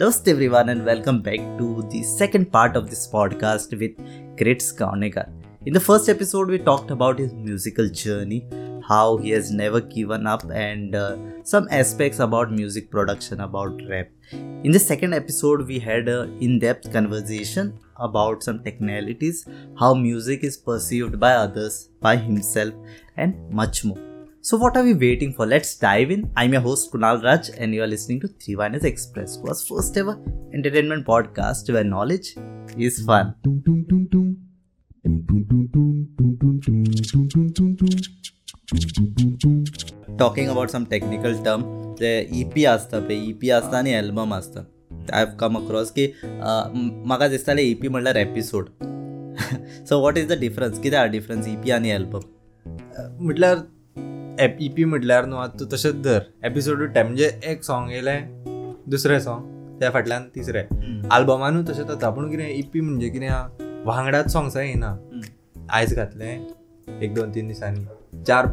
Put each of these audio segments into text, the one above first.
Namaste everyone and welcome back to the second part of this podcast with Krits Kaunekar. In the first episode, we talked about his musical journey, how he has never given up, and uh, some aspects about music production, about rap. In the second episode, we had an in depth conversation about some technicalities, how music is perceived by others, by himself, and much more. So, what are we waiting for? Let's dive in. I'm your host Kunal Raj, and you are listening to Three Viners Express, was first ever entertainment podcast where knowledge is fun. Talking about some technical term जे E P आसता पळय E P आसता आनी album आसता I have come across की म्हाका दिसतालें E P म्हणल्यार episode so what is the difference कितें आहा डिफरन्स ई पी आनी एल्बम म्हटल्यार एप E P म्हटल्यार न्हू आतां तूं तशेंच धर. एपिसोड टायम म्हणजे एक सॉंग येयलें दुसरें सॉंग त्या फाटल्यान तिसरें आल्बमानूय तशेंच जाता पूण कितें ई पी म्हणजे कितें आहा वांगडाच सॉंग्स येयना आयज घातलें एक दोन तीन दिसांनी चार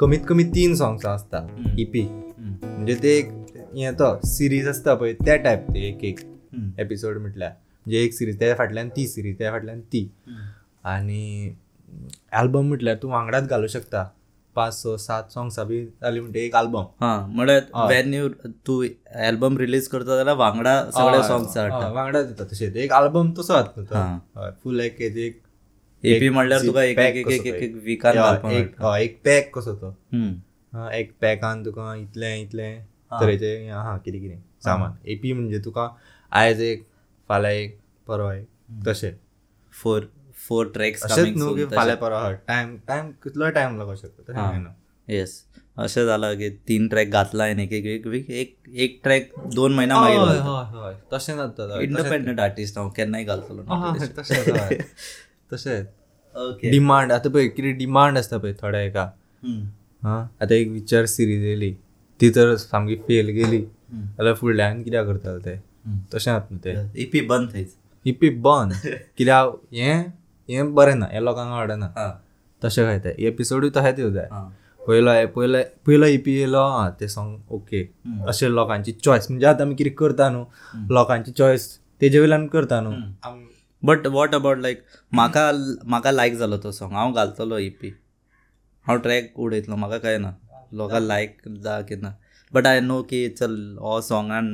कमीत कमी तीन सॉंग्स आसता ई पी म्हणजे ते एक हें तो सिरीज आसता पळय त्या टायप ते एक एक एपिसोड म्हटल्यार म्हणजे एक सिरीज त्या फाटल्यान ती सिरीज त्या फाटल्यान ती. आनी एल्बम म्हटल्यार तूं वांगडाच घालूं शकता. पांच स सात सॉंग्सां बी जाली म्हणटा एक आल्बम हां हय. वेन यू तूं एल्बम रिलीज करता जाल्यार वांगडा सगळे सॉंग्स वांगडा दिता तशें एक आल्बम तसो जाता हां. तो हय फूल एक हेजे एक ए पी एक म्हणल्यार तुका एक एक एक एक विकान हय, एक पॅक कसो तो. हा, एक पॅकान तुका इतलें इतलें. तरेचे आहा कितें कितें सामान. एपी म्हणजे तुका आयज एक फाल्यां एक परवा एक तशें. फोर फोर ट्रॅक्स अशेंच न्हू की फाल्यां परवा हय टायम टायम कितलोय टायम लागू शकता. येस अशें जालां की तीन ट्रॅक घातला हांवें एक एक एक वीक एक एक ट्रॅक दोन महिना मागीर. तशें जाता हय, तशेंच. इंडिपेंडंट आर्टिस्ट हांव केन्नाय घालतलो हा, तशेंच डिमांड आतां पळय कितें डिमांड आसता पळय थोड्या एका. हा आतां एक विचार सिरीज येयली ती तर सामकी फेल गेली. जाल्यार फुडल्यान कित्याक करतले ते? तशें जाता न्हू ते. इपी बंद थंयच. हिपी बंद. कित्याक हें हें बरें ना हें लोकांक आवडना हां. तशें काय ते. एपिसोडूय तशेंच येवं जाय हां. पयलो पयलो पयलो इपी येयलो आं ते सॉंग ओके अशें लोकांची चॉयस म्हणजे आतां आमी कितें करता न्हू लोकांची चॉयस तेजे वयल्यान करता न्हू बट वॉट अबाउट लायक म्हाका म्हाका लायक जालो तो सॉंग हांव घालतलो इपी हांव ट्रॅक उडयतलो म्हाका काय ना. लोकां लायक जा की ना. बट आय नो की चल हो सॉंगान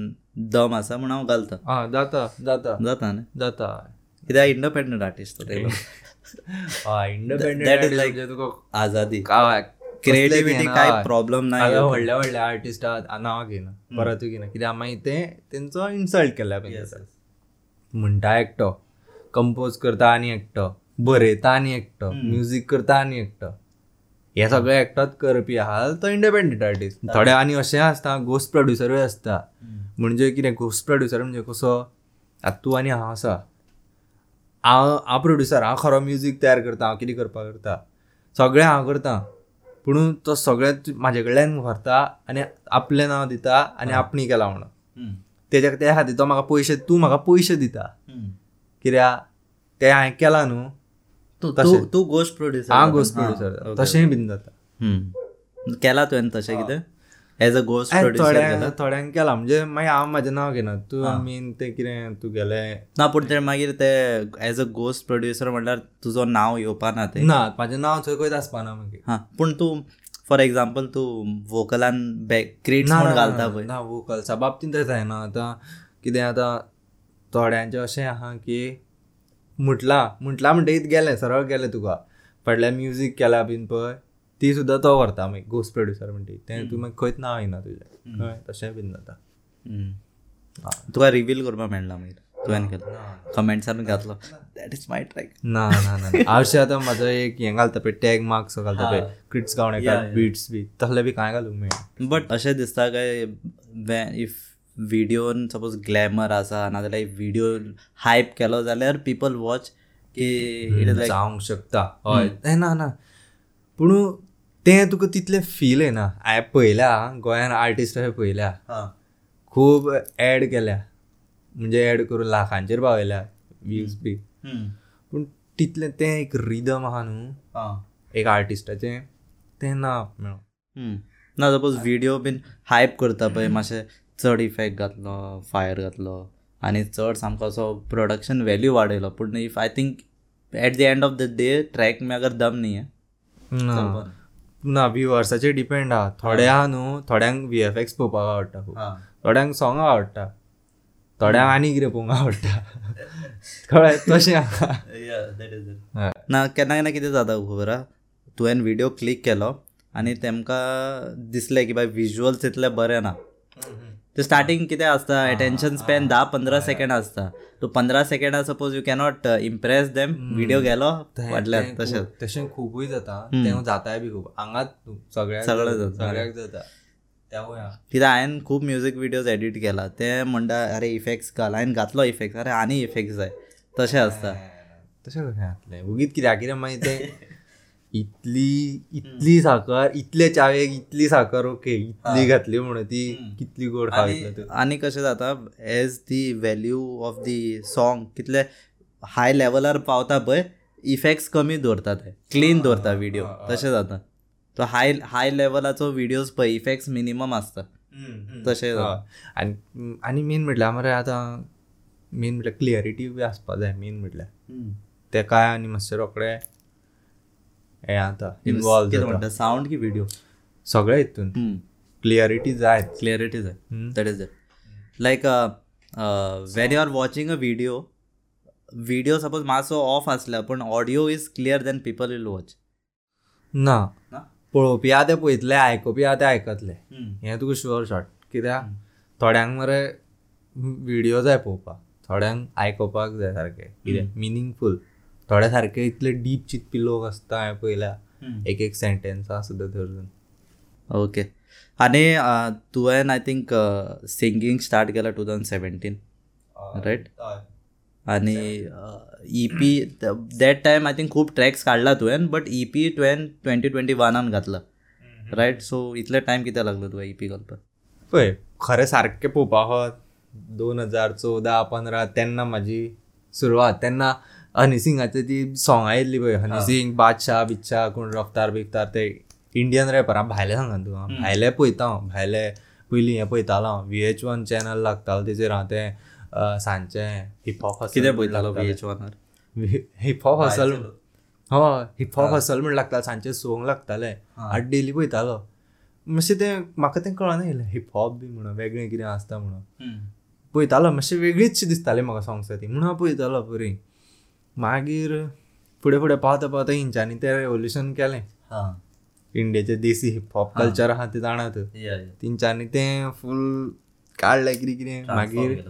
दम आसा म्हण हांव घालता. आं जाता जाता. जाता न्ही? जाता. कित्याक इंडिपेंडंट आर्टिस्ट तो इंडिपेंडंट तुका आजादी काय क्रिएटिव्हिटी काय प्रॉब्लेम नाही व्हडल्या व्हडल्या आर्टिस्ट नांवां घेना परतूय घेना कित्याक मागीर ते तेंचो इन्सल्ट केल्या म्हणटा एकटो कंपोज करता आनी एकटो बरयता आनी एकटो म्युजीक करता आनी एकटो हे सगळे एकटोच करपी आहा तो इंडिपेंडंट आर्टिस्ट थोडे आनी अशें आसता गोस्ट प्रोड्युसरूय आसता म्हणजे कितें गोस्ट प्रोड्युसर म्हणजे कसो आतां तूं आनी हांव आसा हांव हांव प्रोड्युसर हांव खरो म्युजीक तयार करता हांव कितें करपाक करता. सगळें हांव करता. पूण तो सगळें म्हाजे कडल्यान व्हरता आनी आपलें नांव दिता आनी आपणी केला म्हणून. तेज्या त्या खातीर तो म्हाका पयशे तूं म्हाका पयशे दिता. कित्याक ते हांवें केला न्हू. तू. तू गोस्ट प्रोड्युसर हांव गोस्ट प्रोड्युसर तशेंय बीन जाता. केला तुवें तशें कितें? एज अ गोस्ट थोड्या थोड्यांक केला. म्हणजे मागीर हांव म्हाजें नांव घेना तूं मीन तें कितें तूं गेलें ना पूण ते मागीर ते एज अ गोस्ट प्रोड्युसर म्हणल्यार तुजो नांव येवपाना ते? ना म्हाजें नांव थंय खंयच आसपाना मागीर हां. पूण तूं फॉर एग्जाम्पल तूं वोकलान बॅक क्रिट्स ना, म्हूण ना, घालता ना, पळय ना वोकल्सा बाबतींत तशें जायना आतां कितें आतां थोड्यांचें अशें आहा की म्हटलां म्हटलां म्हणटकीत गेलें सरळ गेलें तुका. फाटल्यान म्युजीक केला बीन पळय. ती सुद्दां तो व्हरता मागीर गोस्ट प्रोड्युसर म्हणटी तें तूं मागीर खंयच नांव येना तुजें कळ्ळें तशेंय बीन जाता. तुका रिवील करपाक मेळना मागीर. तुवें केलो. कमेंट्सान घातलो. दॅट इज माय ट्रॅक ना ना ना. हांवशें आतां म्हाजो एक हें घालता पळय टॅग मार्क्स घालता पळय. क्रिट्स गावणेकार. बिट्स बी. तसलें बी कांय घालूंक मेळना. बट अशें दिसता काय इफ विडियोन सपोज ग्लॅमर आसा नाजाल्यार इफ विडियो हायप केलो जाल्यार पीपल वॉच की जावंक शकता. हय. तें ना ना. पूण तें तुका तितलें फील येना हांवें पळयल्या गोंयान आर्टिस्ट अशें पळयल्या. हां. खूब एड केल्या. म्हणजे एड करून लाखांचेर पावयल्या व्ह्यूज बी. पूण तितलें तें एक रिदम आहा न्हू. हां. एक आर्टिस्टाचें तें ना मेळो ना सपोज व्हिडिओ बीन हायप करता पळय मातशें चड इफेक्ट घातलो फायर घातलो आनी चड सामको असो प्रोडक्शन व्हॅल्यू वाडयलो. पूण if I think at the end of the day track मे अगर दम न्ही ना. ना व्ह्युअर्साचेर डिपेंड आहा. थोडे आहा न्हू थोड्यांक व्ही एफ एक्स पळोवपाक आवडटा खूब थोड्यांक सॉंग आवडटा. थोड्यांक आनी कितें पळोवंक आवडटा. कळ्ळें? तशें आहा. ना केन्ना केन्ना कितें जाता खबर आहा तुवें व्हिडिओ क्लिक केलो आनी तेमकां दिसलें की बाय विज्युअल्स इतले बरे ना. ते स्टार्टींग कितें आसता एटेन्शन स्पॅन धा पंदरा सेकंड आसता तूं पंदरा सेकंडा suppose you cannot impress them video गेलो फाटल्यान तें तशें तशें खूबूय जाता तें जाताय बी खूब हांगाच न्हू, सगळ्याक सगळें जाता. सगळ्याक जाता. कित्याक हांवें खूब म्युजीक विडियोज एडिट केला. ते म्हणटा अरे इफेक्ट्स घाल. हांवें घातलो इफेक्ट्स अरे आनी इफेक्ट्स जाय तशें आसता तशें कशें जातलें उगीत कित्याक कितें मागीर तें इतली इतली साखर इतले चावेक इतली साखर ओके इतली घातली म्हणून ती कितली गोड तूं. आनी कशें जाता as the value of the song कितले हाय लेवलार पावता पळय इफेक्ट्स कमी दवरता ते क्लीन दवरता व्हिडिओ तशें जाता तो हाय हाय लेवलाचो व्हिडियोज पळय इफेक्ट्स मिनिमम आसता तशें. आनी आनी मेन म्हटल्यार मरे आतां मेन म्हटल्यार क्लियरिटी बी आसपा जाय मेन म्हटल्यार ते काय आनी मातशें रोखडे हें आता इनवॉल्व कितें म्हणटा सावंड की व्हिडिओ सगळ्या हितून क्लियरिटी जाय क्लियरिटी जाय that is it like when you are watching a video video suppose मातसो ऑफ आसल्या पूण audio is clear then people will watch ना. ना? पळोवपी आहा ते पळयतले आयकुपी आहा ते आयकतले हें तुका शुअर शॉट कित्याक थोड्यांक मरे व्हिडिओ जाय पळोवपाक. थोड्यांक आयकुपाक जाय सारकें. कितें मिनींगफूल थोडे सारके इतले डीप चिंतपी लोक आसता हांवें एक एक सेंटेन्सां सुद्दां धरून ओके आनी तुवें आय थिंक सिंगींग स्टार्ट केला टू थावजंड सेवेंटीन रायट आनी E P that time I think खूब ट्रॅक्स काडला तुवें बट ई पी तुवें ट्वेंटी ट्वेंटी वनान घातला. रायट सो इतले टायम कित्याक लागलो तुका ई पी घालपाक पळय खरें सारकें पळोवपाक दोन हजार चवदा पंदरा तेन्ना म्हाजी सुरवात. तेन्ना हनी सिंगाची ती सोंगां येयल्ली पळय हनी सिंग बादशाह बिच्छा कोण रफ्तार बिफ्तार ते इंडियन रॅपरां भायले सांगा तुका भायले पळयता हांव. भायले पयलीं हें पळयतालो हांव. व्ही एच वन चॅनल लागतालो तेजेर हांव तें सांजचें हिपहॉप कितें पळयतालो व्ही एच वनार हिपहॉप हसल हय हिपहॉप हसल म्हण लागतालो. सांजचे सोंग लागताले. हांव डेली पळयतालो मातशें तें म्हाका तें कळना येयलें. हिपहॉप बी म्हणून वेगळें कितें आसता म्हणून. पळयतालो मातशें वेगळीच दिसताली म्हाका सॉंग्स ती. म्हणून हांव पळयतालो बरी मागीर फुडें फुडें पावता पावता हिंच्यांनी तें रेवल्युशन केलें. हां. इंडियेचें देसी हिपहॉप कल्चर आहा तें जाणात. तेंच्यांनी तें फूल काडलें कितें कितें. मागीर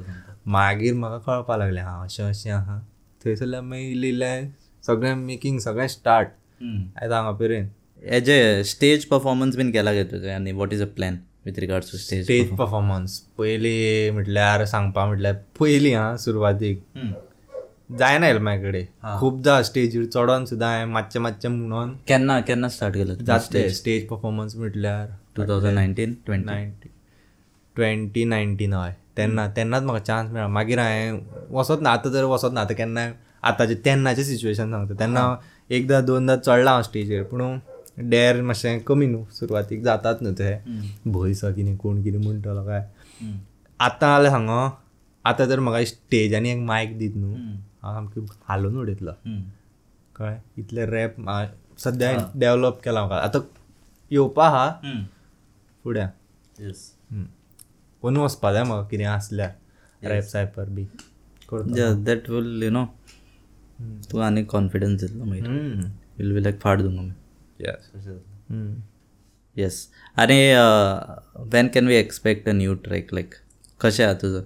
मागीर म्हाका कळपा लागलें हां अशें अशें आहा थंयसरल्यान मागीर इल्लें इल्लें सगळें मेकींग सगळें स्टार्ट आयज हांगा पर्यंत हेजे स्टेज परफॉर्मन्स बीन केला गे तुजे आनी what is a plan with regards to stage stage performance पयली म्हटल्यार सांगपा म्हटल्यार पयलीं आं सुरवातीक. जायना येयलें म्हाजे कडेन खुबदां स्टेजीर चडोन सुद्दां हांवें मातशें मातशें म्हणून. केन्ना केन्ना स्टार्ट केलो जातले स्टेज परफॉर्मन्स म्हटल्यार two thousand nineteen twenty ninety twenty nineteen हय. तेन्ना तेन्नाच म्हाका चान्स मेळ्ळा मागीर हांवें वचत ना आतां जर वचत ना आतां केन्ना आतांचें तेन्नाचें सिच्युएशन सांगता. तेन्ना एकदां दोनदां चडला हांव स्टेजीर पूण डेर मातशें कमी न्हू सुरवातीक जातात न्हू ते. भंय सा कितें कोण कितें म्हणटलो काय. आतां जाल्यार सांगो आतां जर म्हाका स्टेजांनी एक मायक दीत न्हू हांव सामकें हालोवन उडयतलो कळ्ळें? इतलें रॅप सद्या डेवलप केला म्हाका आतां येवपा आहा फुडें कोण वचपा जाय म्हाका कितें आसल्यार rap cypher B. That will you know तूं आनी कॉन्फिडन्स येतलो मागीर वील बी लायक फाट दूंगा येस आनी when can we expect a new track like कशें आहा तुजो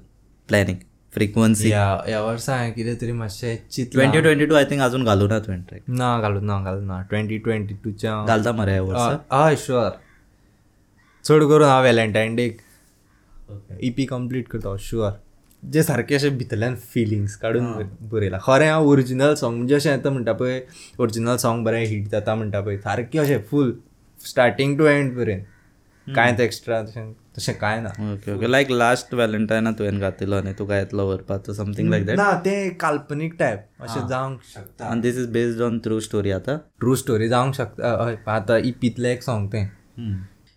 प्लॅनिंग फ्रिक्वन्सी ह्या ह्या वर्सा हांवें कितें तरी मातशें twenty twenty two I think अजून घालूं ना तुवें ट्रॅक ना घालून ना घालून ना. ट्वेंटी ट्वेंटी टूच्या घालता मरे ह्या वर्सा हय शुअर चड करून हांव व्हॅलेंटायन डेक इपी कंप्लीट करता शुअर जे सारके अशें भितरल्यान फिलिंग्स काडून बरयला खरें हांव ओरिजिनल सॉंग म्हणजे अशें येता म्हणटा पळय ओरिजिनल सॉंग बरें हिट जाता म्हणटा पळय सारकें अशें फूल स्टार्टींग टू एंड पर्यंत. कांयच एक्स्ट्रा तशें कांय ना. ओके ओके लायक लास्ट व्हॅलेंटायना तुवें घातिलो आनी तुका येतलो व्हरपाचो समथींग लायक दॅट ना तें काल्पनीक टायप अशें जावंक शकता. आनी this is based on true story आतां? ट्रू स्टोरी जावंक शकता. हय आतां इपीतलें एक सॉंग तें.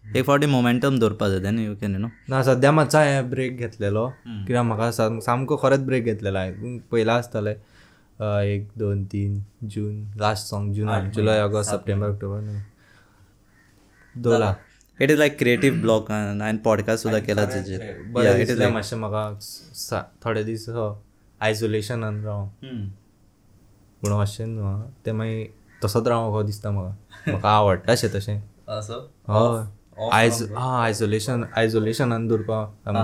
एक फावटी मोमेंटम दवरपा जाय then you can you know ना सध्या मातसो हांवें ब्रेक घेतलेलो. कित्याक म्हाका साम- सामको खरेंच ब्रेक घेतलेलो हांवें पयला आसतलें एक दोन तीन जून last song June July August September October Dola. It is like creative block हांवें पॉडकास्ट सुद्दां केला तेजेर बरें दिसलें मातशें म्हाका थोडे दीस आयसोलेशनान रावन पूण अशें न्हू. तें मागीर तसोच कहो दिसता म्हाका म्हाका आवडटा अशें तशें हय आयज हा आयसोलेशन आयसोलेशनान दवरपा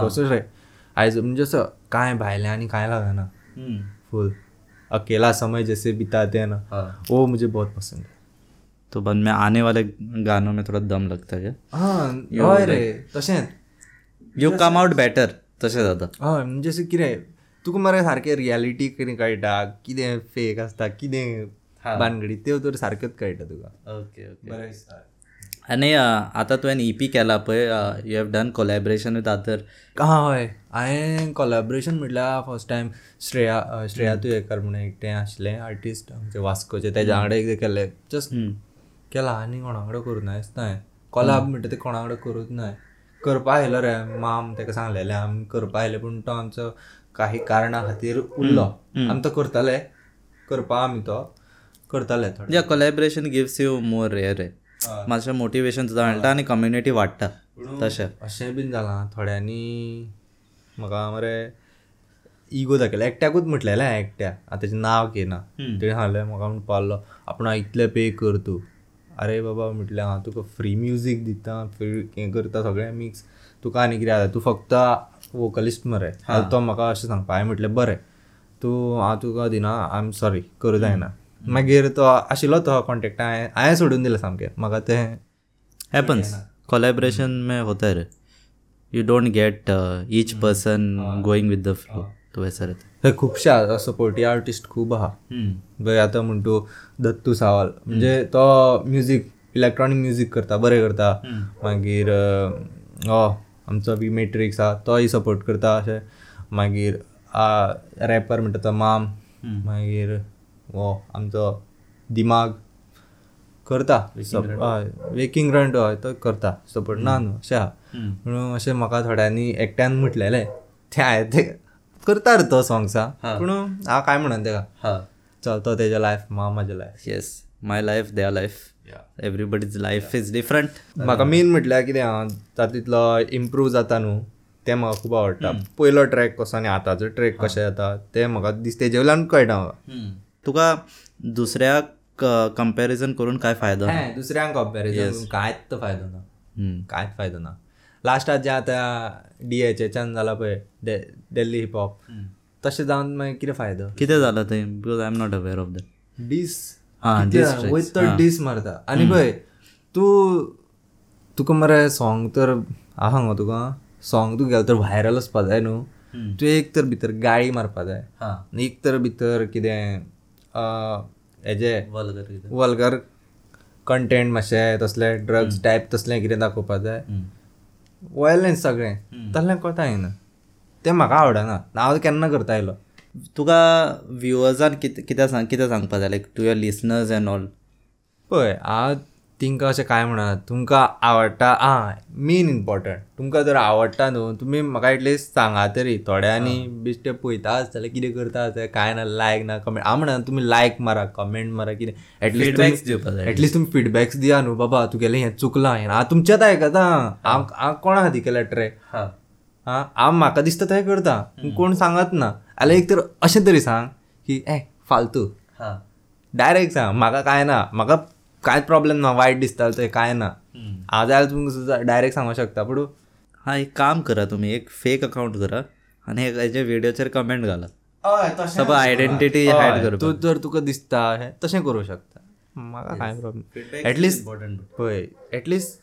असो रे. आयज म्हणजे असं कांय भायलें आनी कांय लागना फुल अकेला समय जैसे बिताते हैं. ना वो मुझे बहुत पसंद है तो बाद में आने वाले गानों में थोड़ा दम लगता है। हा हय रे तशेंच यू कम आउट बेटर तशें जाता हय म्हणजे अशें कितें तुका मरे सारकें रियलिटी कितें कळटा कितें फेक आसता कितें बानगडी त्यो तर सारक्योच कळटा तुका। ओके ओके बरें दिसता आनी आतां तुवें ईपी केला पळय you have done collaboration with other हय. हांवें कोलॅबरेशन म्हटल्यार फर्स्ट टायम श्रेया श्रेया तुयेकर म्हणून एकटें आशिल्लें आर्टिस्ट आमचे वास्कोचे तेज्या वांगडा एकदां केल्लें जस्ट केला आनी कोणा वांगडा करूं ना नाय कोलाब म्हणटा ते कोणा वांगडा करूच नाय. करपा आयलो रे माम तेका सांगलेलें आमी करपा आयले पूण तो आमचो काही कारणां खातीर उरलो. आमी तो करताले करपा आमी तो करताले थोडे. Yeah collaboration gives you more rare रे. मातशें मोटिवेशन सुद्दां मेळटा आनी कम्युनिटी वाडटा. तशें. अशें बीन जालां थोड्यांनी म्हाका मरे इगो दाखयला. एकट्याकूच म्हटलेलें हांवें एकट्या. आतां तेजें नांव घेयना तेणें सांगलें म्हाका म्हणून पावलो आपण इतले पे कर तूं. अरे बाबा म्हटलें हांव तुका फ्री म्युजीक दिता फ्री हें करता सगळें मिक्स तुका आनी कितें जाता तू फक्त वोकलिस्ट मरे. तो म्हाका अशें सांगपा. हांवें म्हटलें बरें. तूं हांव तुका दिना. आय एम सॉरी करूं जायना मागीर तो आशिल्लो तो कॉन्टेक्ट हांवें हांवें सोडून दिलें सामकें. म्हाका तें हैपन्स कोलॅबरेशन में होता रे. You don't get each person going with the flow तो खुबशे सपोर्टी आर्टिस्ट खूब आहा बय आतां म्हण तूं दत्तू सावल. म्हणजे तो म्युजीक इलेक्ट्रॉनीक म्युजीक करता बरें करता. मागीर हो आमचो बी मेट्रिक्स आहा तोय सपोर्ट करता अशें. मागीर रॅपर म्हणटा तो माम. मागीर हो आमचो दिमाग करता. हय वेकिंग रंट हय तो करता. सपोर्ट ना न्हू अशें आहा म्हणून अशें म्हाका थोड्यांनी एकट्यान म्हटलेलें. तें हांवें तें करता रे तो सॉंग्सा पूण हांव काय म्हणन तेका हाँ. चलतो तेजे लायफ मा म्हाजे life yes my life there life everybody's life is different म्हाका मेन म्हटल्यार कितें आहा तातूंतलो इम्प्रूव जाता न्हू तें म्हाका खूब आवडटा पयलो ट्रॅक कसो आनी आतांचो ट्रॅक कशें जाता तें म्हाका दिसता तेजे वयल्यान कळटा म्हाका तुका दुसऱ्याक कंपॅरिझन करून काय फायदो? ना. हें, दुसऱ्यांक कंपॅरिजन कांयच फायदो ना. कांयच फायदो ना लास्टात जें आतां डी एच एचान जाला पळय डे दिल्ली हिपहॉप तशें जावन मागीर कितें फायदो? कितें जालां थंय because I am not aware of that डीस हा. वयत तर डीस मारता. आनी पळय तूं तुका मरे सॉंग तर हांव सांगो तुका. सॉंग तूं गेलो तर व्हायरल वचपा जाय न्हू. तूं एक तर भितर गाळी मारपा जाय. एक तर भितर कितें हेजे वल्गर कंटेंट मातशें तसलें ड्रग्स टायप तसलें कितें दाखोवपा जाय. वायलन्स सगळें. तसलें कोता येना तें म्हाका आवडना. हांव केन्ना करता आयलो. तुका व्ह्युअर्सान कितें कितें सांग कितें सांगपा जाय? Like to your listeners and all पळय हांव तिंका अशें कांय म्हणना तुमकां आवडटा आं मेन इम्पॉर्टंट तुमकां जर आवडटा न्हू तुमी म्हाका एटलिस्ट सांगा तरी थोड्यांनी बेश्टे पळयता आसतले कितें करता आसतले कांय ना लायक ना कमेंट हांव म्हणना तुमी लायक मारा कमेंट मारा कितें. At least. एटलिस्ट तुमी फिडबॅक्स दिया न्हू बाबा तुगेलें हें चुकलां हें हांव तुमचेंच आयकता हांव हांव कोणा खातीर केल्या ट्रॅक हां. हांव म्हाका दिसता थंय करता. कोण सांगत ना. जाल्यार एक तर अशें तरी सांग की ए फालतू. हां. डायरेक्ट सांग म्हाका काय ना म्हाका कांयच प्रॉब्लेम ना वायट दिसता ते काय ना. हांव जाल्यार तुमकां डायरेक्ट सांगूंक शकता पूण हां एक काम करा तुम्ही एक फेक अकाउंट करा आणि हेच्या व्हिडिओचेर कमेंट घाला. सब आयडेंटिटी हायड करपा तूं जर तुका दिसता हें तशें करूं शकता. म्हाका कांय प्रॉब्लेम एटलिस्ट इम्पॉर्टंट पळय एटलिस्ट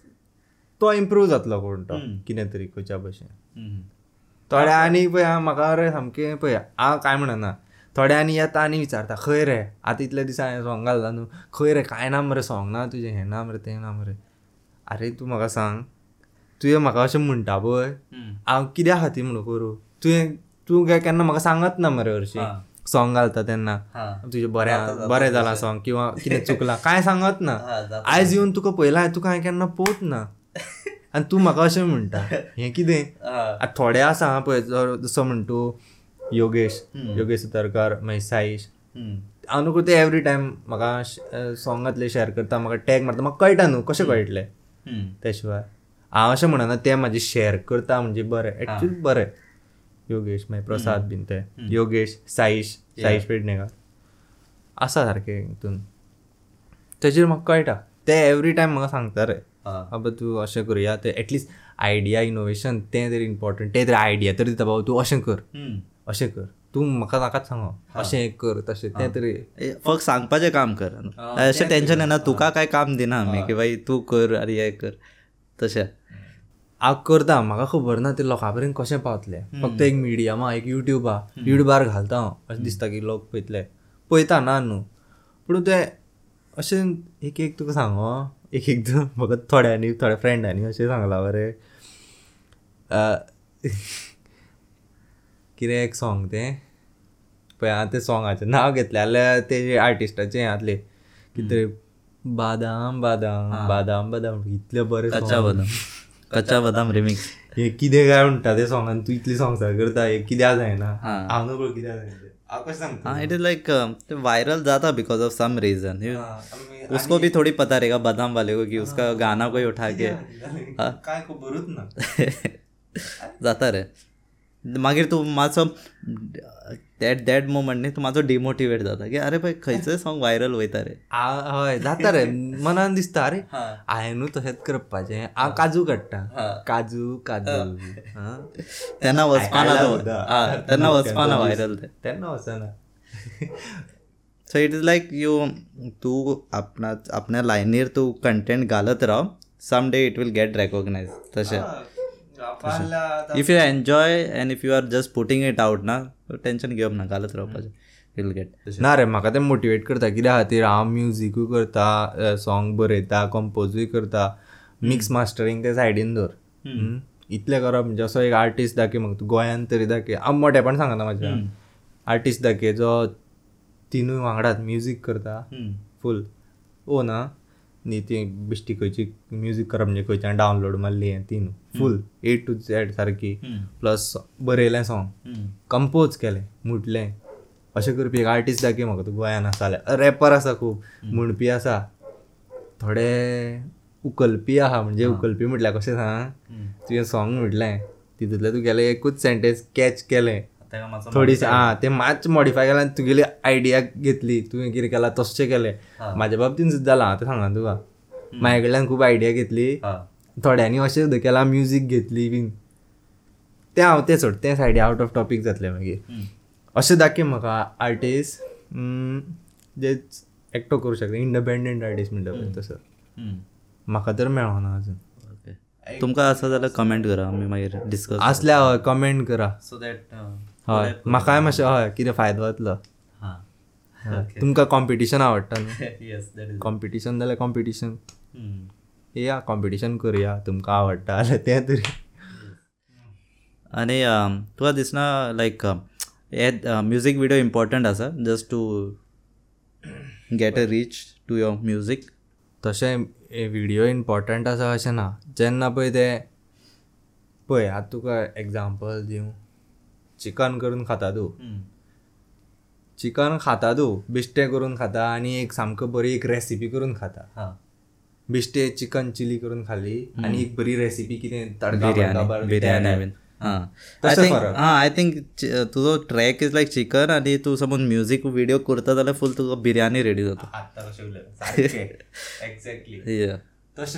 तो इम्प्रूव जातलो कोण तो कितें तरी खंयच्या भशेन थोड्या आनी पळय म्हाका रे सामकें पळय हांव काय म्हणना थोड्या आनी येता आनी विचारता खंय रे? आतां इतले दिसा हांवें सॉंग घालता न्हू. खंय रे? कांय ना मरे सॉंग ना तुजें हें ना मरे तें ना मरे आरे तूं म्हाका सांग. तुवें म्हाका अशें म्हणटा पळय. हांव कित्या खातीर म्हणून करूं? तुवें तूं काय केन्ना म्हाका सांगत ना मरे हरशीं. सॉंग घालता तेन्ना. तुजें बरें बरें जालां सॉंग किंवा कितें चुकलां. कांय सांगत ना. आयज येवन तुका पयलां तुका हांवें केन्ना पोवत ना. आनी तूं म्हाका अशें म्हणटा. हें कितें? आतां थोडे आसा पळय जसो म्हणटू योगेश योगेश सुतारकर मागीर साईश हांव न्हू ते एवरी टायम म्हाका सॉंगातले शेअर करता म्हाका टॅग मारता म्हाका कळटा न्हू कशें कळटलें त्या शिवाय हांव अशें म्हणना ते म्हाजे शेअर करता म्हणजे बरें एक्चुली बरें योगेश मागीर प्रसाद बीन ते योगेश साईश साईश पेडणेकर आसा सारकें हितून तेजेर म्हाका कळटा ते एवरी टायम म्हाका सांगता रे. बाबा तूं अशें करुया. ते एटलिस्ट आयडिया इनोवेशन तें तरी इम्पॉर्टंट तें तरी आयडिया तरी दिता बाबा तूं अशें कर. अशें कर. तूं म्हाका नाकाच सांगो. अशें कर तशें तें तरी फक्त सांगपाचें काम कर. अशें टेन्शन येना तुका काय काम दिना आमी की बाई तूं कर आरे हें कर. तशें. हांव करता म्हाका खबर ना ते लोकां पर्यंत कशें पावतलें. फक्त एक मिडियमा एक युट्यूबा युट्यूबार घालता हांव अशें दिसता की लोक पळयतले पळयता ना न्हू पूण ते अशें एक एक तुका सांगो एक एकदां म्हाका थोड्यांनी थोड्या फ्रेंडांनी अशें सांगलां बरें. कितें एक सॉंग तें? पळय हांव तें सॉंगाचें नांव घेतलें जाल्यार तेजे आर्टिस्टाचें हें जातलें कितें तरी बादाम बादाम बादाम बादाम. इतलें बरें. कच्चा बदाम. कच्चा बदाम रिमिक्स हे कितें काय म्हणटा ते सॉंगान तू इतली सॉंग्सां करता. हे कित्याक जायना. हांव नको कित्याक जायना तें. हाँ इट इज लाइक वायरल जाता बिकॉज ऑफ सम रीजन उसको भी थोड़ी पता रहेगा बादाम वाले को कि उसका गाना कोई उठा के। काय खबरूच ना. जाता रे मागीर तूं मातसो दॅट दॅट मोमेंट न्ही तूं मातसो डिमोटिवेट जाता. की अरे पळय खंयचोय सॉंग व्हायरल वयता रे. आ- हय जाता रे. मनान दिसता अरे. हांवें तशेंच करपाचें. हांव काजू काडटा काजू काजू. हा. तेन्ना वचपाना तेन्ना वचपाना व्हायरल ते. तेन्ना वचना. So it is like you तूं आपणा आपल्या लायनीर तूं कंटेंट घालत राव. Some day it will get recognise तशें if you enjoy and if you are just putting it out ना टेन्शन घेवप ना घालत रावपाचें. वील गेट ना रे म्हाका तें मोटिवेट करता. कित्या खातीर हांव म्युजिकूय करता सॉंग बरयता कंपोजूय करता. मिक्स मास्टरींग ते सायडीन दवर. इतलें करप म्हणजे असो एक आर्टिस्ट दाखय म्हाका तूं गोंयांत तरी दाखय. हांव मोठेपण सांगना म्हाज्या आर्टिस्ट दाखय जो तिनूय वांगडात म्युजीक करता. फूल ओ ना? न्ही ती बिश्टी खंयची म्युजीक करप म्हणजे खंयच्यान डावनलोड मारली हें तीन. फूल ए टू झॅड सारकी प्लस बरयलें सॉंग कंपोज केलें म्हटलें अशें करपी एक आर्टिस्ट दाखय म्हाका तूं गोंयान आसा जाल्यार. रॅपर आसा खूब म्हणपी आसा. थोडे उकलपी आहा म्हणजे उकलपी म्हटल्यार कशें सांग? तुवें सॉंग म्हटलें. तितूंतलें तुगेलें एकूच सेंटेन्स कॅच केलें. थोडीशी आं तें मातशें मॉडिफाय केलें आनी तुगेली आयडिया घेतली तुवें कितें केलां तशें केलें. म्हाज्या बाबतीन सुद्दां जालां हांव तें सांगा तुका म्हाजे कडल्यान खूब आयडिया घेतली. थोड्यांनी अशें सुद्दां केलां म्युजीक घेतली बीन. तें हांव तें सोड तें सायडी आउट ऑफ टॉपीक जातलें मागीर अशें दाखय म्हाका आर्टिस्ट जे एकटो करूं शकता इंडिपेंडंट आर्टिस्ट म्हणटा पळय तसो. म्हाका तर मेळना अजून. तुमकां आसा जाल्यार कमेंट करा आमी मागीर डिस्कस असल्या हय कमेंट करा. सो दॅट हय. म्हाकाय मातशें हय कितें फायदो जातलो. तुमकां कॉम्पिटिशन आवडटा न्हू? कॉम्पिटिशन जाल्यार कॉम्पिटिशन या कॉम्पिटिशन करुया. तुमकां आवडटा जाल्यार तें तरी. आनी तुका दिसना लायक हे म्युजीक विडियो इम्पॉर्टंट आसा? Just to get a reach to your music तशें व्हिडियो इम्पॉर्टंट आसा अशें ना. जेन्ना पळय ते पळय आतां तुका एग्जाम्पल दिवं. चिकन करून खाता तूं. चिकन खाता तूं बिश्टें करून खाता आनी एक सामको बरी एक रेसिपी करून खाता. बिश्टे चिकन चिली करून खाली आनी एक बरी रेसिपी कितें तडका हां. आय थिंक तुजो ट्रॅक इज लायक चिकन आनी तूं समज म्युजीक विडियो करता जाल्यार फूल तुका बिर्याणी रेडी जाता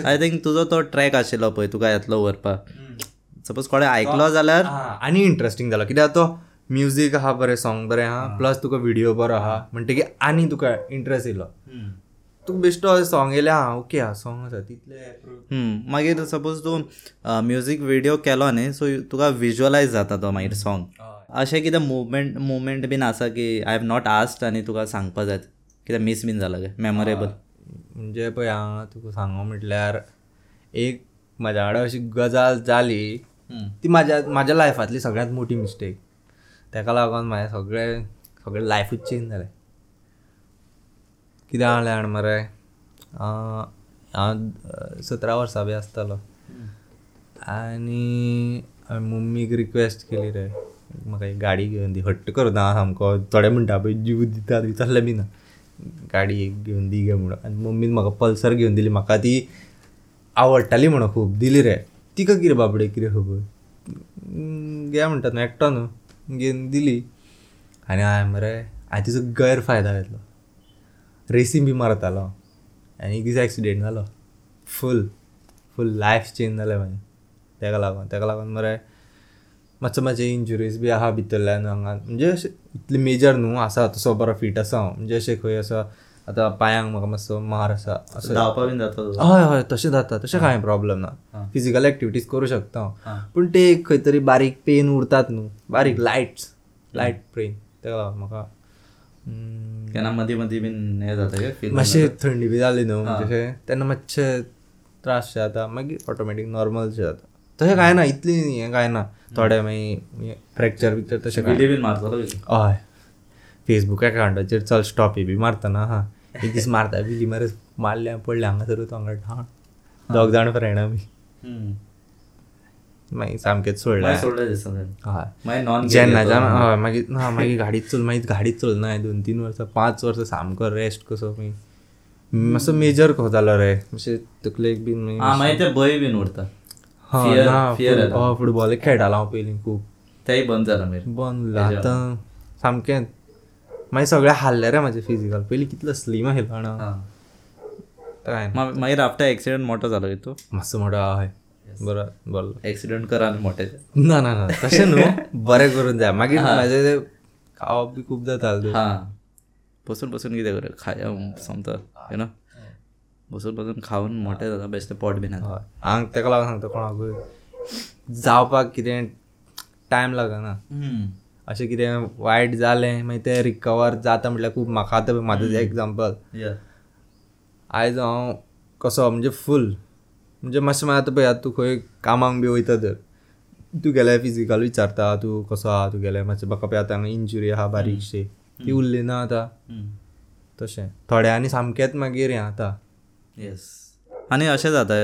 आय थिंक तुजो तो ट्रॅक आशिल्लो पळय तुका येतलो व्हरपाक सपोज कोणें आयकलो जाल्यार आनी इंटरेस्टींग जालो कित्याक तो म्युजीक आहा बरें सॉंग बरें आहा प्लस तुका व्हिडिओ बरो आहा म्हणटकीर आनी तुका इंट्रस्ट येयलो तुका बेश्टो सॉंग येयलें आहा ओके हा सॉंग आसा तितलें मागीर सपोज तूं म्युजीक विडियो केलो न्ही सो तुका विज्युअलायज जाता तो मागीर सॉंग अशें कितें मुवमेंट मुवमेंट बीन आसा की आय हॅव नॉट आस्ट आनी तुका सांगपा जाय कितें मिस बीन जालां काय? मेमोरेबल म्हणजे पळय हांव तुका सांगो म्हटल्यार एक म्हाज्या वांगडा अशी गजाल जाली ती म्हाज्या म्हाज्या लायफांतली सगळ्यांत मोठी मिस्टेक तेका लागून म्हाजें सगळें सगळें लायफूच चेंज जालें कितें जालें जाण मरे? हांव सतरा वर्सां बी आसतालो आनी हांवें मम्मीक रिक्वेस्ट केली रे. म्हाका एक गाडी घेवन दी. हट्ट करता सामको थोडे म्हणटा पळय जीव दिता विचारले बी ना. गाडी एक घेवन दी गे म्हणून. आनी मम्मीन म्हाका पल्सर घेवन दिली. म्हाका ती आवडटाली म्हणून खूब दिली रे. तिका कितें बाबडे कितें खबर हम्म, घे म्हणटात न्हू एकटो न्हू घेवन दिली. आनी हांवें मरे हांवें तिचो गैरफायदा घेतलो. रेसींग बी मारतालो आनी एक दीस एक्सिडेंट जालो फूल फूल लायफ चेंज जालें म्हाजें तेका लागून तेका लागून मरे मातसो मातशे इंजुरीज बी आहा भितरल्यान हांगा म्हणजे अशें इतले मेजर न्हू आसा तसो बरो फीट आसा हांव म्हणजे अशें खंय असो आतां पांयांक म्हाका मातसो मार आसा असो. धावपा बीन जाता? हय हय तशें जाता तशें कांय प्रॉब्लेम ना फिजिकल एक्टिविटीज करूं शकता. हा. हांव पूण ते एक खंय तरी बारीक पेन उरतात न्हू बारीक लायट्स लायट पेन तेका लागून म्हाका केन्ना मदीं मदीं बीन हें जाता मातशें थंडी बी जाली न्हू म्हणजे तेन्ना मातशे त्रास शे जाता मागीर ऑटोमॅटीक नॉर्मल शे जाता तशें कांय ना इतली हें कांय ना थोडे मागीर फ्रॅक्चर बिक्चर तशें बीन मारतलो. हय. फेसबूक अकाउंटाचेर चल स्टॉपी बी मारतना हा. एक दीस मारता बिली मरे मारल्या पडल्या हांगासरूच वांगड हा. दोग जाण फ्रेंड आमी. मागीर सामकेंच सोडलें. हय जेन्नाच्यान हय मागीर ना मागीर गाडीच चल मागीर गाडीच चल ना दोन तीन वर्सां पांच वर्सां सामको रेस्ट कसो मागीर मातसो मेजर कसो जालो रे. मातशें तकलेक बीन मागीर हा ते भंय बीन उरता. हय, फुटबॉल खेळटालो हांव पयलीं खूब तेंय बंद जाला मागीर बंद आतां सामकें मागीर सगळें हाल्लें रे म्हाजें फिजिकल पयलीं कितलो स्लीम आशिल्लो जाणा हा. काय? मागीर आफ्टर एक्सिडेंट मोठो जालो तूं. मातसो मोठो हय बरो बरो एक्सिडेंट कर आनी मोठे ना ना ना. तशें न्हू बरें करून जाय मागीर म्हाजें तें खावप बी खूब जाता हा. बसून बसून कितें कर खाय समता यू नो? बसून बसून खावन मोठे जाता बेश्टें पोट बीन. हय. हांव तेका लागून सांगता कोणाकूय जावपाक कितें टायम लागना. अशें कितें वायट जालें मागीर तें रिकवर जाता म्हटल्यार खूब म्हाका आतां म्हाजो एग्जाम्पल. आयज हांव कसो म्हणजे फूल म्हणजे मातशें मागीर आतां पळय आतां तूं खंय कामाक बी वयता तर. तूं गेल्यार फिजिकल विचारता तूं कसो आहा तूं गेल्यार मातशें म्हाका पळय आतां इंजुरी आहा बारीकशी. ती उरली ना आतां. तशें थोड्यांनी सामकेंच मागीर हें आतां. येस आनी अशें जाता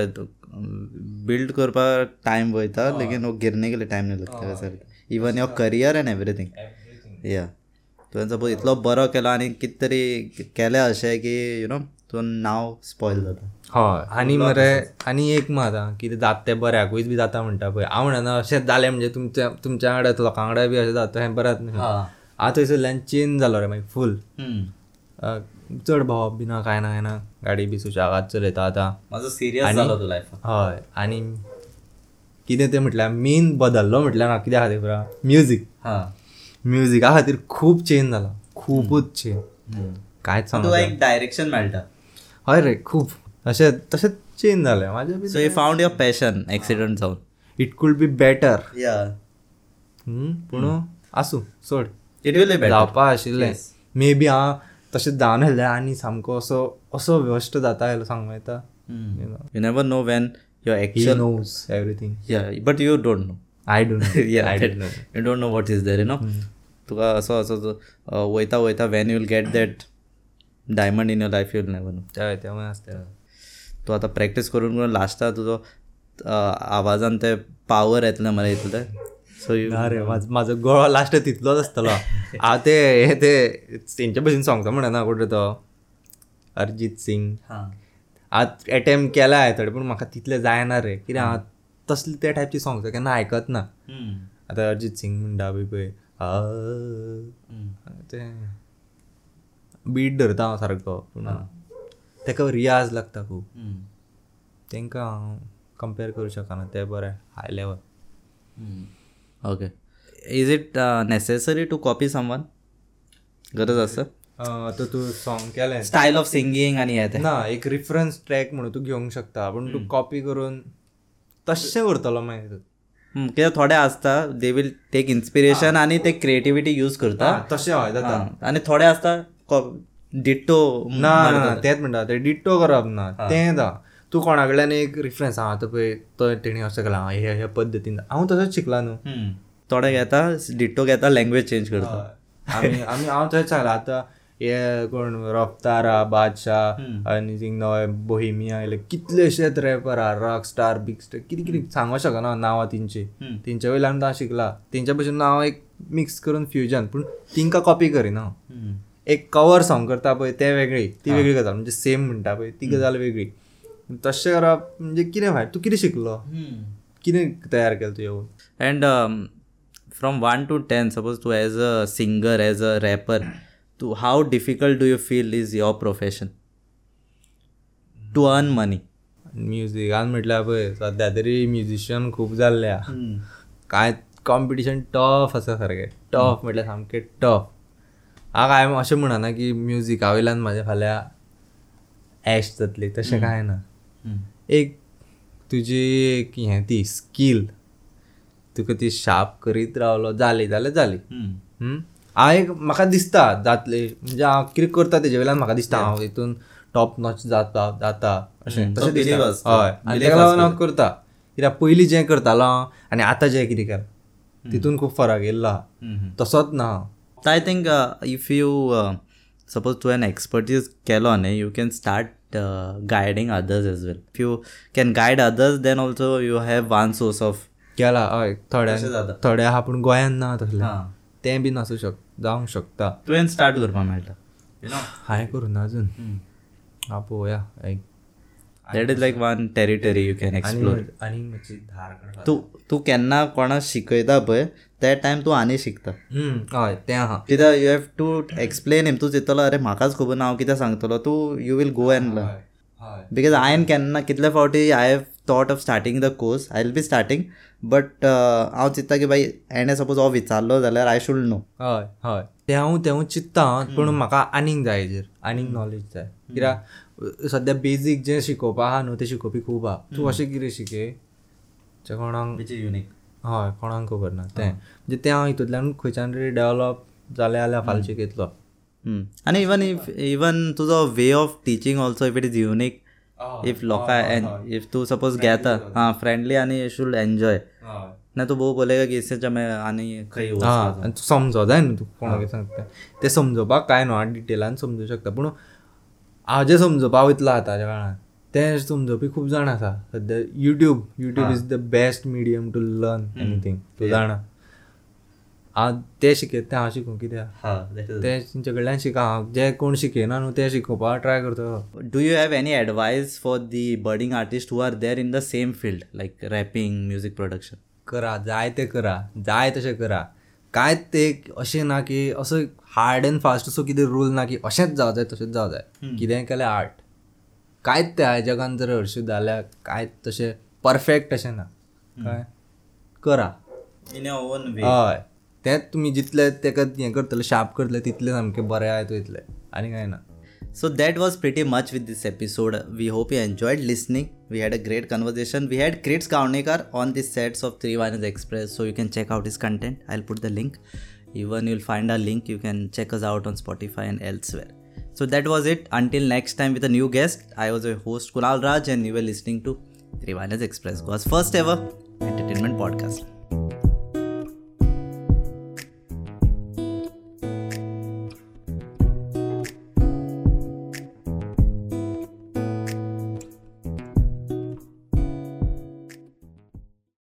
बिल्ड करपाक टायम वयता लेकीन हो गिरणे गेले टायम नाही लागता सारकें even your career and everything yeah तुवें सपोज इतलो बरो केलो आनी कितें तरी केलें अशें की यू नो तुजो नांव स्पॉयल जाता हय. आनी मरे आनी एक मात आं कितें जाता तें बऱ्याकूच बी जाता म्हणटा पळय हांव म्हणना अशें जालें म्हणजे तुमच्या तुमच्या वांगडा लोकां वांगडा बी अशें जाता हें न्ही. हांव थंयसरल्यान चेंज जालो रे मागीर फूल चड भोंवप बी ना कांय ना कांय ना गाडी बी सुशागाद चलयता आतां. म्हाजो सिरियस जालो तूं लायफान हय. आनी कितें तें म्हटल्यार मेन बदल्लो म्हटल्यार म्हाका कित्या खातीर खबर म्युजीक हां. म्युजिका खातीर खूब चेंज जाला खूबच चेंज कांयच तुका एक डायरेक्शन मेळटा. हय रे खूब अशें तशेंच चेंज जालें म्हाजें so you found your passion accident जावन इट कूड बी बेटर या पूण आसूं सोड. इट विल बी जावपा आशिल्लें. मे बी हांव तशें जावन आसलें आनी सामको असो असो व्यस्त जाता सांगूं येता. You never know when your he action knows everything yeah but you don't know I don't yeah, I that- don't know you don't know what is there, you know. तुका असो असो वयता वयता when you'll get that diamond in your life you'll never know तें तें आसता तूं आतां प्रॅक्टीस करून करून लास्टा तुजो आवाजान ते पावर येतलें मरे इतलें सो यू ना रे म्हाजो म्हाजो गळो लास्ट तितलोच आसतलो हांव ते हे ते तेंच्या भशेन सांगता म्हणना कुठे तो अरिजीत सिंग. हांव एटेम्प केला हांवें थोडे पूण म्हाका तितलें जायना रे. कित्याक हांव तसले त्या टायपची सॉंग्स केन्ना आयकत ना. आतां अरिजीत सिंग म्हणटा पळय पळय तें बीट धरता हांव सारको पूण तेका रियाज लागता खूब तेंकां हांव कंपेर करूं शकना ते बरें high level okay is it necessary to copy someone गरज आसा आतां तूं सॉंग केलें स्टायल ऑफ सिंगींग आनी हे ते ना एक रिफरन्स ट्रॅक म्हणून तूं घेवंक शकता. पूण तूं कॉपी करून तशें करतलो मागीर हम्म, कित्याक थोडे आसता दे वील टेक इन्स्पिरेशन आनी ते क्रिएटिविटी यूज करता. तशें हय जाता हां, आनी थोडे आसता डिट्टो ना ना तेंच म्हणटा ते डिट्टो करप ना. तें दा तू कोणा कडल्यान एक रिफरन्स आहा आतां पळय तो तेणी अशें केलां हे हे पद्दतीन हांव तसोच शिकला न्हू थोडे घेता डिट्टो घेता लँग्वेज चेंज करता. आमी हांव थंयच सांगलां आतां हे कोण? रफ्तारा बादशाह आनी थिंग नवे बोहिमिया आयले कितलेशेच रॅपर आहा रॉक स्टार बिग स्टार कितें कितें सांगूं शकना नांवां तेंची. तेंच्या वयल्यान हांव शिकला. तेंच्या भशेन हांव एक मिक्स करून फ्युजन पूण तिंका कॉपी करिना हांव एक कवर सॉंग करता पळय ते वेगळी ती वेगळी गजाल म्हणजे सेम म्हणटा पळय ती गजाल वेगळी. तशें करप म्हणजे कितें भायर तूं कितें शिकलो? कितें तयार केलें And um, from 1 to 10, suppose to as a singer, as a rapper, to how difficult do you feel is your profession? To earn money? म्युझिकान म्हटल्यार पळय सद्या तरी म्युझिशियन खूब जाल्ल्या काय कॉम्पिटिशन टफ आसा सारकें टफ म्हटल्यार सामकें टफ हांव काय अशें म्हणना की म्युझिका वयल्यान म्हाज्या फाल्यां एश जातली. तशें कांय ना. एक तुजी एक हें ती स्कील तुका ती शार्प करीत रावलो जाली जाल्यार जाली? हांव एक म्हाका दिसता जातले म्हणजे हांव कितें करता तेजे वयल्यान म्हाका दिसता हांव हितून टॉप नॉच जाता जाता अशें तशें दिसता. believe आसता. हय आनी तेका लागून हांव करता. कित्याक पयलीं जें करतालो हांव आनी आतां जें कितें केलां तितून खूब फरक येयल्लो. आहा तसोच ना. हांव if you uh, suppose to an expertise केलो न्ही can start uh, guiding others as well. If you can guide others, then also you have one source of केला हय. थोड्या तशें जाता. थोडे आहा पूण गोंयान ना तसलें. तें बीन आसूं शक जावंक शकता. तुवें स्टार्ट करपाक मेळटा. यू नो हांवें करूं ना अजून हांव पळोवया एक. That is like one territory you can explore आनी मातशी धार तूं तूं केन्ना कोणाक शिकयता पळय त्या टायम तूं आनी शिकता. हय तें आहा कित्याक you have to explain him तूं चिंतलो अरे म्हाकाच खबर ना हांव कितें सांगतलो तूं you will go and learn हय. बिकॉज हांवें केन्ना कितले फावटी I have thought of starting the course I will be starting but हांव चिंत्ता की बाई एणे सपोज हो विचारलो जाल्यार आय शूड नो हय हय. तें हांव तें चित्ता पूण म्हाका आनीक जाय हेजेर आनीक नॉलेज जाय. कित्याक सद्या बेजीक जें शिकोवपा आहा न्हू तें शिकोवपी खूब आहा तूं अशें कितें शिके जें कोणाक युनीक हय कोणाक खबर ना तें म्हणजे तें हांव हितूंतल्यान खंयच्यान तरी डेवलप जालें जाल्यार फाल्यां शिकयतलो आनी इवन इफ इवन तुजो way of teaching also if it is unique if लोकां इफ तू सपोज घेता हां फ्रेंडली आनी शूड एन्जॉय ना तू भोव बोलेगा की इससे मैं आनी खंय हा आनी तूं समजो जाय न्हू तूं कोणाक सांगता तें समजोवपाक कांय न्हू हांव डिटेलान समजूं शकता पूण हांव जें समजोवपाक वयतलो आतांच्या काळान तें समजोवपी खूब जाण आसा सद्या YouTube YouTube is the best medium to learn anything तूं जाणा. हांव तें शिकयता तें हांव शिकूं कित्याक तें तेंचे कडल्यान शिका हांव जें कोण शिकयना न्हू तें शिकोवपाक ट्राय करता do you have any advice for the budding artist who are there in the same field like rapping music production करा जाय तें करा जाय तशें करा कांयच ते अशें ना की असो हार्ड एंड फास्ट असो कितें रूल ना की अशेंच जावं जाय तशेंच जावं जाय कितेंय केलें आर्ट कांयच ते ह्या जगान जर हरशीं जाल्यार कांयच तशें परफेक्ट अशें ना काय करा इन ओन वे हय तेंच तुमी जितले तेका हें करतले शार्प करतले तितलें सामकें बरें आयत वयतलें आनी कांय ना So that was pretty much with this episode. We hope you enjoyed listening. We had a great conversation. We had Krits Kaunekar on the sets of Three Viners Express, so you can check out his content. I'll put the link. Even you'll find our link. You can check us out on Spotify and elsewhere. So that was it. Until next time with a new guest, I was your host Kunal Raj, and you were listening to Three Viners Express, Goa's first ever entertainment podcast.